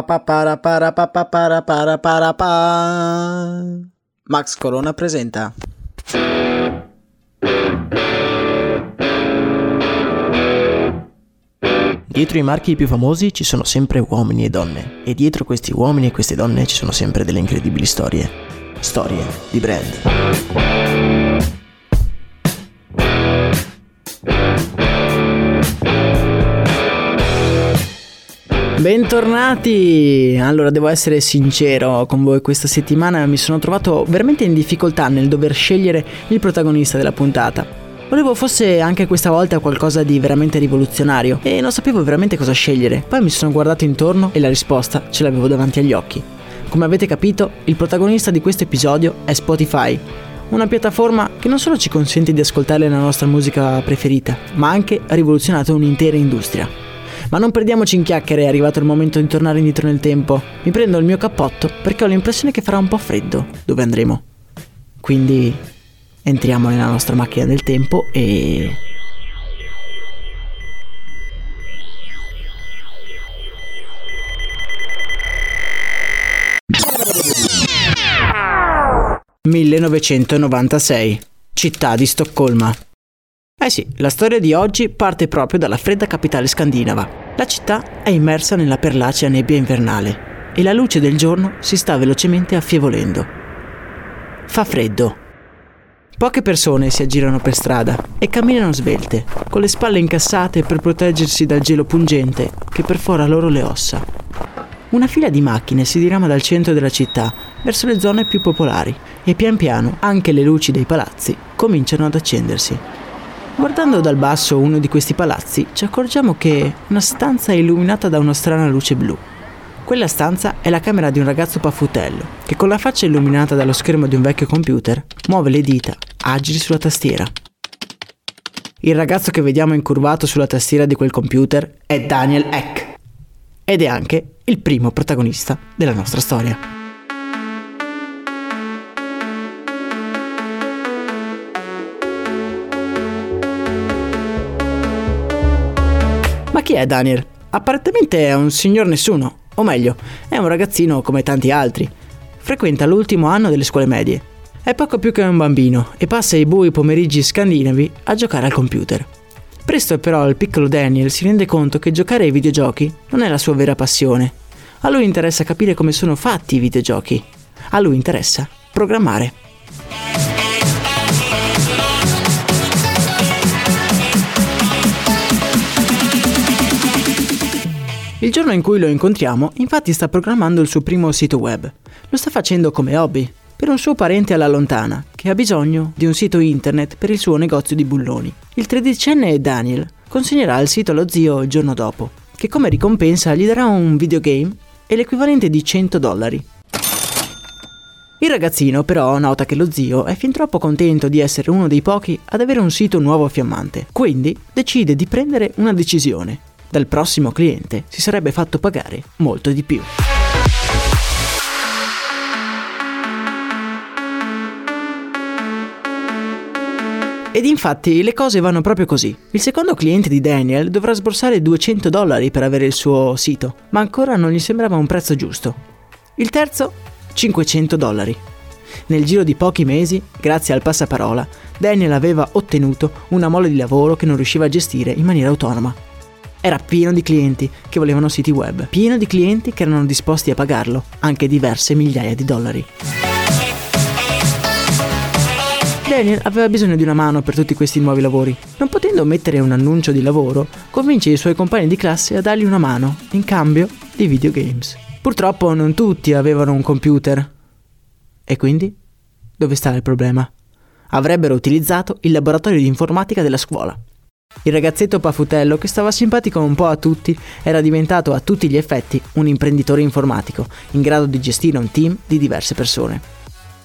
Para para pa pa para para para pa. Max Corona presenta. Dietro i marchi più famosi ci sono sempre uomini e donne e dietro questi uomini e queste donne ci sono sempre delle incredibili storie. Storie di brand. Bentornati! Allora, devo essere sincero con voi, questa settimana mi sono trovato veramente in difficoltà nel dover scegliere il protagonista della puntata. Volevo fosse anche questa volta qualcosa di veramente rivoluzionario e non sapevo veramente cosa scegliere. Poi mi sono guardato intorno e la risposta ce l'avevo davanti agli occhi. Come avete capito, il protagonista di questo episodio è Spotify, una piattaforma che non solo ci consente di ascoltare la nostra musica preferita, ma anche ha rivoluzionato un'intera industria. Ma non perdiamoci in chiacchiere, è arrivato il momento di tornare indietro nel tempo. Mi prendo il mio cappotto perché ho l'impressione che farà un po' freddo dove andremo. Quindi entriamo nella nostra macchina del tempo e... «1996. Città di Stoccolma». Eh sì, la storia di oggi parte proprio dalla fredda capitale scandinava. La città è immersa nella perlacea nebbia invernale e la luce del giorno si sta velocemente affievolendo. Fa freddo. Poche persone si aggirano per strada e camminano svelte, con le spalle incassate per proteggersi dal gelo pungente che perfora loro le ossa. Una fila di macchine si dirama dal centro della città verso le zone più popolari e pian piano anche le luci dei palazzi cominciano ad accendersi. Guardando dal basso uno di questi palazzi ci accorgiamo che una stanza è illuminata da una strana luce blu. Quella stanza è la camera di un ragazzo paffutello che con la faccia illuminata dallo schermo di un vecchio computer muove le dita agili sulla tastiera. Il ragazzo che vediamo incurvato sulla tastiera di quel computer è Daniel Eck ed è anche il primo protagonista della nostra storia. Chi è Daniel? Apparentemente è un signor nessuno, o meglio, è un ragazzino come tanti altri. Frequenta l'ultimo anno delle scuole medie. È poco più che un bambino e passa i bui pomeriggi scandinavi a giocare al computer. Presto però il piccolo Daniel si rende conto che giocare ai videogiochi non è la sua vera passione. A lui interessa capire come sono fatti i videogiochi. A lui interessa programmare. Il giorno in cui lo incontriamo, infatti sta programmando il suo primo sito web. Lo sta facendo come hobby, per un suo parente alla lontana, che ha bisogno di un sito internet per il suo negozio di bulloni. Il tredicenne Daniel consegnerà il sito allo zio il giorno dopo, che come ricompensa gli darà un videogame e l'equivalente di 100 dollari. Il ragazzino però nota che lo zio è fin troppo contento di essere uno dei pochi ad avere un sito nuovo fiammante, quindi decide di prendere una decisione dal prossimo cliente si sarebbe fatto pagare molto di più. Ed infatti le cose vanno proprio così. Il secondo cliente di Daniel dovrà sborsare 200 dollari per avere il suo sito, ma ancora non gli sembrava un prezzo giusto. Il terzo 500 dollari. Nel giro di pochi mesi, grazie al passaparola, Daniel aveva ottenuto una mole di lavoro che non riusciva a gestire in maniera autonoma. Era pieno di clienti che volevano siti web, pieno di clienti che erano disposti a pagarlo, anche diverse migliaia di dollari. Daniel aveva bisogno di una mano per tutti questi nuovi lavori. Non potendo mettere un annuncio di lavoro, convince i suoi compagni di classe a dargli una mano in cambio di videogames. Purtroppo non tutti avevano un computer. E quindi? Dove sta il problema? Avrebbero utilizzato il laboratorio di informatica della scuola. Il ragazzetto pafutello, che stava simpatico un po' a tutti, era diventato a tutti gli effetti un imprenditore informatico, in grado di gestire un team di diverse persone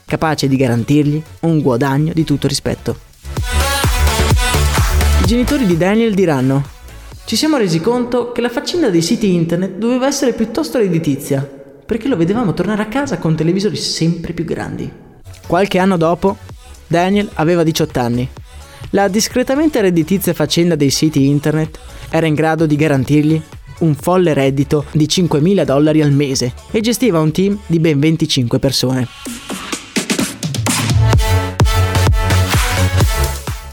capace di garantirgli un guadagno di tutto rispetto. I genitori di Daniel diranno, ci siamo resi conto che la faccenda dei siti internet doveva essere piuttosto redditizia, perché lo vedevamo tornare a casa con televisori sempre più grandi. Qualche anno dopo, Daniel aveva 18 anni. La discretamente redditizia faccenda dei siti internet era in grado di garantirgli un folle reddito di 5.000 dollari al mese e gestiva un team di ben 25 persone.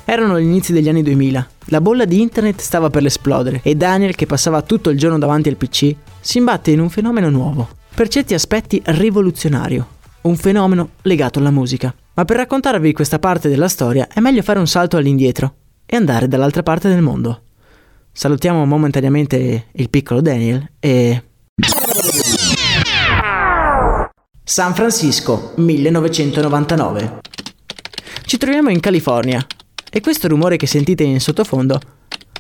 Erano gli inizi degli anni 2000. La bolla di internet stava per esplodere e Daniel, che passava tutto il giorno davanti al PC, si imbatte in un fenomeno nuovo, per certi aspetti rivoluzionario, un fenomeno legato alla musica. Ma per raccontarvi questa parte della storia è meglio fare un salto all'indietro e andare dall'altra parte del mondo. Salutiamo momentaneamente il piccolo Daniel e... San Francisco, 1999. Ci troviamo in California, e questo rumore che sentite in sottofondo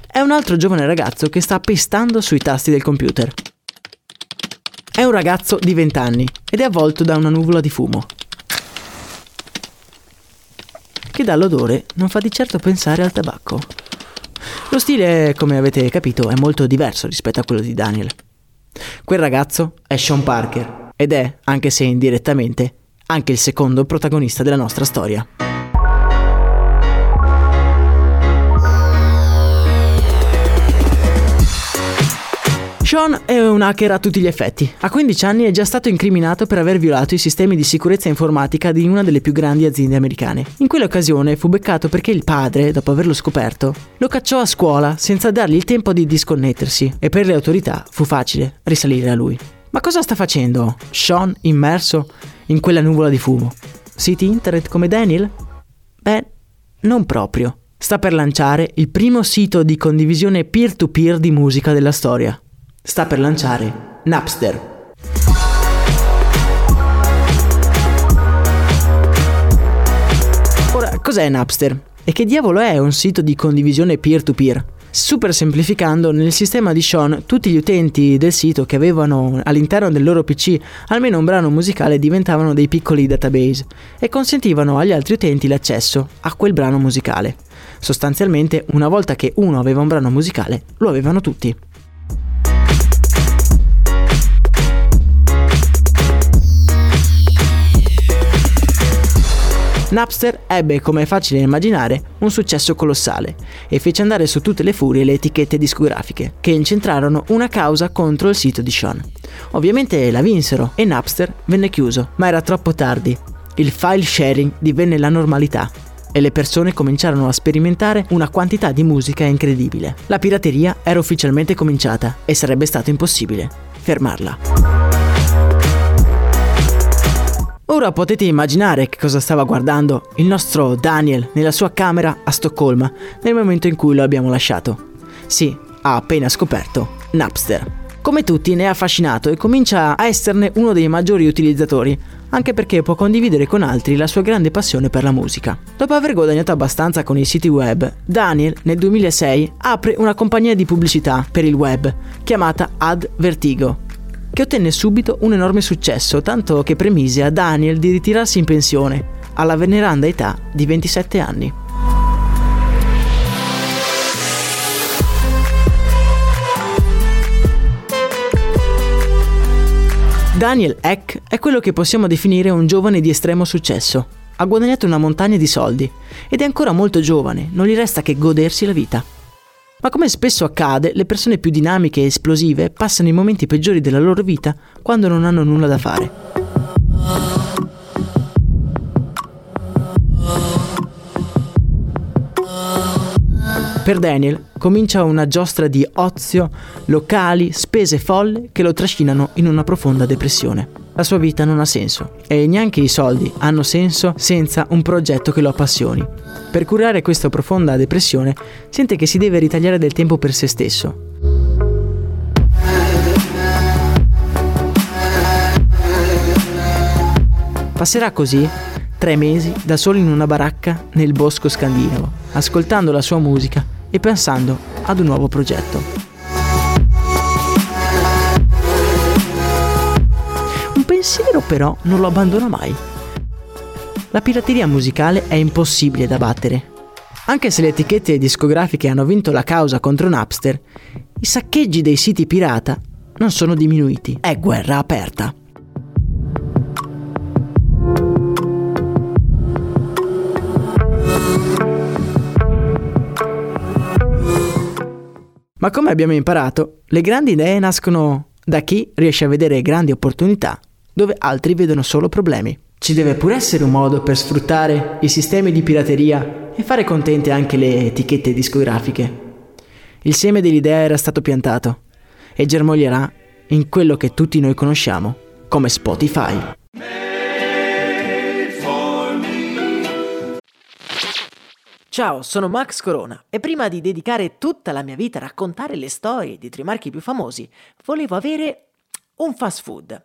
è un altro giovane ragazzo che sta pestando sui tasti del computer. È un ragazzo di 20 anni ed è avvolto da una nuvola di fumo. Che dall'odore non fa di certo pensare al tabacco. Lo stile, come avete capito, è molto diverso rispetto a quello di Daniel. Quel ragazzo è Sean Parker ed è, anche se indirettamente, anche il secondo protagonista della nostra storia. Sean è un hacker a tutti gli effetti. A 15 anni è già stato incriminato per aver violato i sistemi di sicurezza informatica di una delle più grandi aziende americane. In quell'occasione fu beccato perché il padre, dopo averlo scoperto, lo cacciò a scuola senza dargli il tempo di disconnettersi e per le autorità fu facile risalire a lui. Ma cosa sta facendo Sean immerso in quella nuvola di fumo? Siti internet come Daniel? Beh, non proprio. Sta per lanciare il primo sito di condivisione peer-to-peer di musica della storia sta per lanciare Napster. Ora, cos'è Napster? E che diavolo è un sito di condivisione peer-to-peer? Super semplificando, nel sistema di Sean tutti gli utenti del sito che avevano all'interno del loro PC almeno un brano musicale diventavano dei piccoli database e consentivano agli altri utenti l'accesso a quel brano musicale. Sostanzialmente, una volta che uno aveva un brano musicale, lo avevano tutti. Napster ebbe, come è facile immaginare, un successo colossale e fece andare su tutte le furie le etichette discografiche, che incentrarono una causa contro il sito di Sean. Ovviamente la vinsero e Napster venne chiuso, ma era troppo tardi. Il file sharing divenne la normalità e le persone cominciarono a sperimentare una quantità di musica incredibile. La pirateria era ufficialmente cominciata e sarebbe stato impossibile fermarla. Ora potete immaginare che cosa stava guardando il nostro Daniel nella sua camera a Stoccolma nel momento in cui lo abbiamo lasciato. Sì, ha appena scoperto Napster. Come tutti ne è affascinato e comincia a esserne uno dei maggiori utilizzatori, anche perché può condividere con altri la sua grande passione per la musica. Dopo aver guadagnato abbastanza con i siti web, Daniel nel 2006 apre una compagnia di pubblicità per il web chiamata Ad Vertigo che ottenne subito un enorme successo, tanto che premise a Daniel di ritirarsi in pensione, alla veneranda età di 27 anni. Daniel Eck è quello che possiamo definire un giovane di estremo successo. ha guadagnato una montagna di soldi ed è ancora molto giovane, non gli resta che godersi la vita. Ma come spesso accade, le persone più dinamiche e esplosive passano i momenti peggiori della loro vita quando non hanno nulla da fare. Per Daniel comincia una giostra di ozio, locali, spese folle che lo trascinano in una profonda depressione. La sua vita non ha senso e neanche i soldi hanno senso senza un progetto che lo appassioni. Per curare questa profonda depressione sente che si deve ritagliare del tempo per se stesso. Passerà così tre mesi da solo in una baracca nel bosco scandinavo, ascoltando la sua musica e pensando ad un nuovo progetto. Pensiero però non lo abbandona mai. La pirateria musicale è impossibile da battere. Anche se le etichette discografiche hanno vinto la causa contro Napster, i saccheggi dei siti pirata non sono diminuiti. È guerra aperta. Ma come abbiamo imparato, le grandi idee nascono da chi riesce a vedere grandi opportunità dove altri vedono solo problemi. Ci deve pure essere un modo per sfruttare i sistemi di pirateria e fare contente anche le etichette discografiche. Il seme dell'idea era stato piantato e germoglierà in quello che tutti noi conosciamo come Spotify. Ciao, sono Max Corona e prima di dedicare tutta la mia vita a raccontare le storie di tre marchi più famosi, volevo avere un fast food.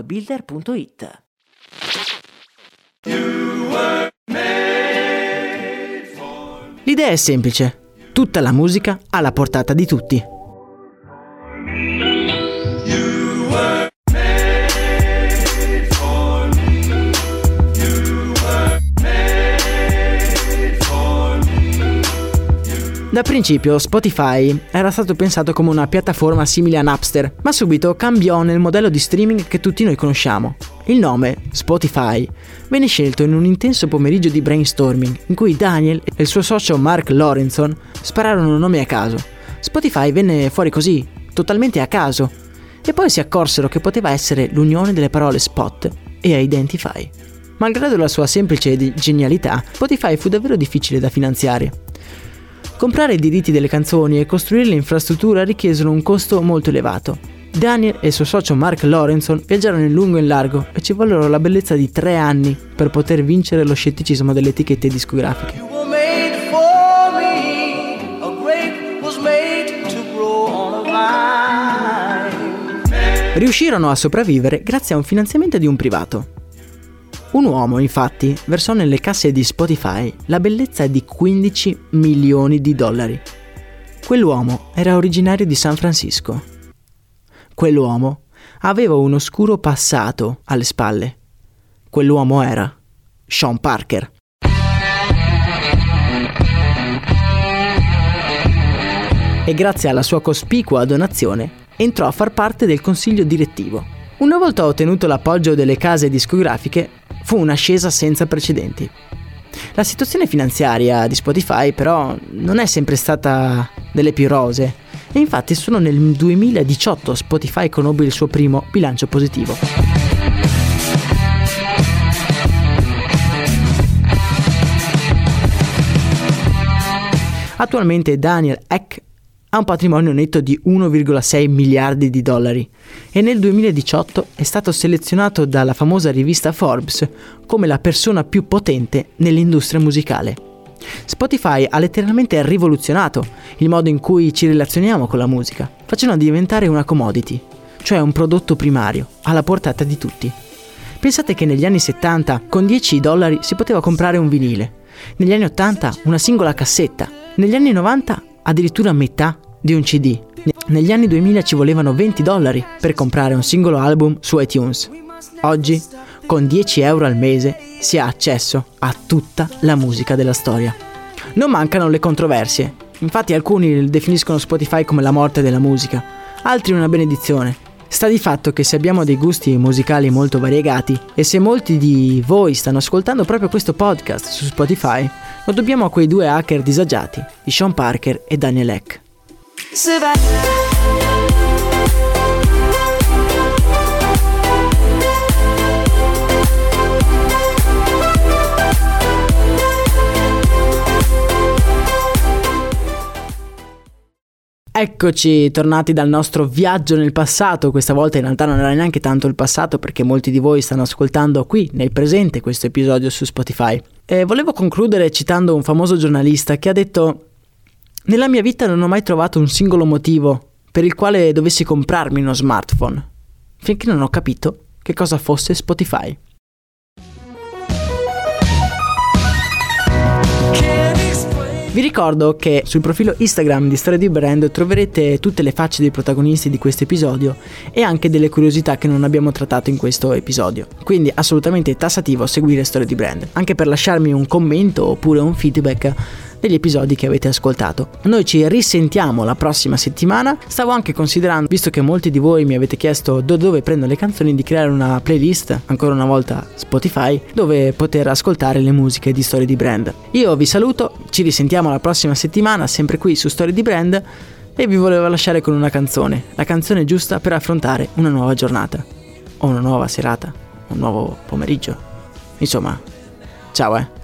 appbuilder.it. L'idea è semplice, tutta la musica alla portata di tutti. Da principio Spotify era stato pensato come una piattaforma simile a Napster, ma subito cambiò nel modello di streaming che tutti noi conosciamo. Il nome, Spotify, venne scelto in un intenso pomeriggio di brainstorming in cui Daniel e il suo socio Mark Lorenson spararono nomi a caso. Spotify venne fuori così, totalmente a caso, e poi si accorsero che poteva essere l'unione delle parole spot e identify. Malgrado la sua semplice genialità, Spotify fu davvero difficile da finanziare Comprare i diritti delle canzoni e costruire l'infrastruttura richiesero un costo molto elevato. Daniel e il suo socio Mark Lorenson viaggiarono in lungo e in largo e ci vollero la bellezza di tre anni per poter vincere lo scetticismo delle etichette discografiche. Riuscirono a sopravvivere grazie a un finanziamento di un privato. Un uomo, infatti, versò nelle casse di Spotify la bellezza di 15 milioni di dollari. Quell'uomo era originario di San Francisco. Quell'uomo aveva un oscuro passato alle spalle. Quell'uomo era Sean Parker. E grazie alla sua cospicua donazione entrò a far parte del consiglio direttivo. Una volta ottenuto l'appoggio delle case discografiche, fu un'ascesa senza precedenti. La situazione finanziaria di Spotify però non è sempre stata delle più rose E infatti solo nel 2018 Spotify conobbe il suo primo bilancio positivo. Attualmente Daniel Eck ha un patrimonio netto di 1,6 miliardi di dollari e nel 2018 è stato selezionato dalla famosa rivista Forbes come la persona più potente nell'industria musicale. Spotify ha letteralmente rivoluzionato il modo in cui ci relazioniamo con la musica, facendola diventare una commodity, cioè un prodotto primario, alla portata di tutti. Pensate che negli anni 70 con 10 dollari si poteva comprare un vinile, negli anni 80 una singola cassetta, negli anni 90 addirittura metà di un CD. Negli anni 2000 ci volevano 20 dollari per comprare un singolo album su iTunes. Oggi, con 10 euro al mese, si ha accesso a tutta la musica della storia. Non mancano le controversie. Infatti alcuni definiscono Spotify come la morte della musica, altri una benedizione. Sta di fatto che se abbiamo dei gusti musicali molto variegati e se molti di voi stanno ascoltando proprio questo podcast su Spotify, lo dobbiamo a quei due hacker disagiati, di Sean Parker e Daniel Eck. Eccoci tornati dal nostro viaggio nel passato, questa volta in realtà non era neanche tanto il passato perché molti di voi stanno ascoltando qui nel presente questo episodio su Spotify. E volevo concludere citando un famoso giornalista che ha detto nella mia vita non ho mai trovato un singolo motivo per il quale dovessi comprarmi uno smartphone, finché non ho capito che cosa fosse Spotify. Vi ricordo che sul profilo Instagram di Storia di Brand troverete tutte le facce dei protagonisti di questo episodio e anche delle curiosità che non abbiamo trattato in questo episodio. Quindi assolutamente tassativo seguire Storia di Brand, anche per lasciarmi un commento oppure un feedback degli episodi che avete ascoltato. Noi ci risentiamo la prossima settimana. Stavo anche considerando, visto che molti di voi mi avete chiesto da dove prendo le canzoni, di creare una playlist, ancora una volta Spotify, dove poter ascoltare le musiche di Storie di Brand. Io vi saluto, ci risentiamo la prossima settimana, sempre qui su Storie di Brand. E vi volevo lasciare con una canzone, la canzone giusta per affrontare una nuova giornata, o una nuova serata, un nuovo pomeriggio. Insomma, ciao eh!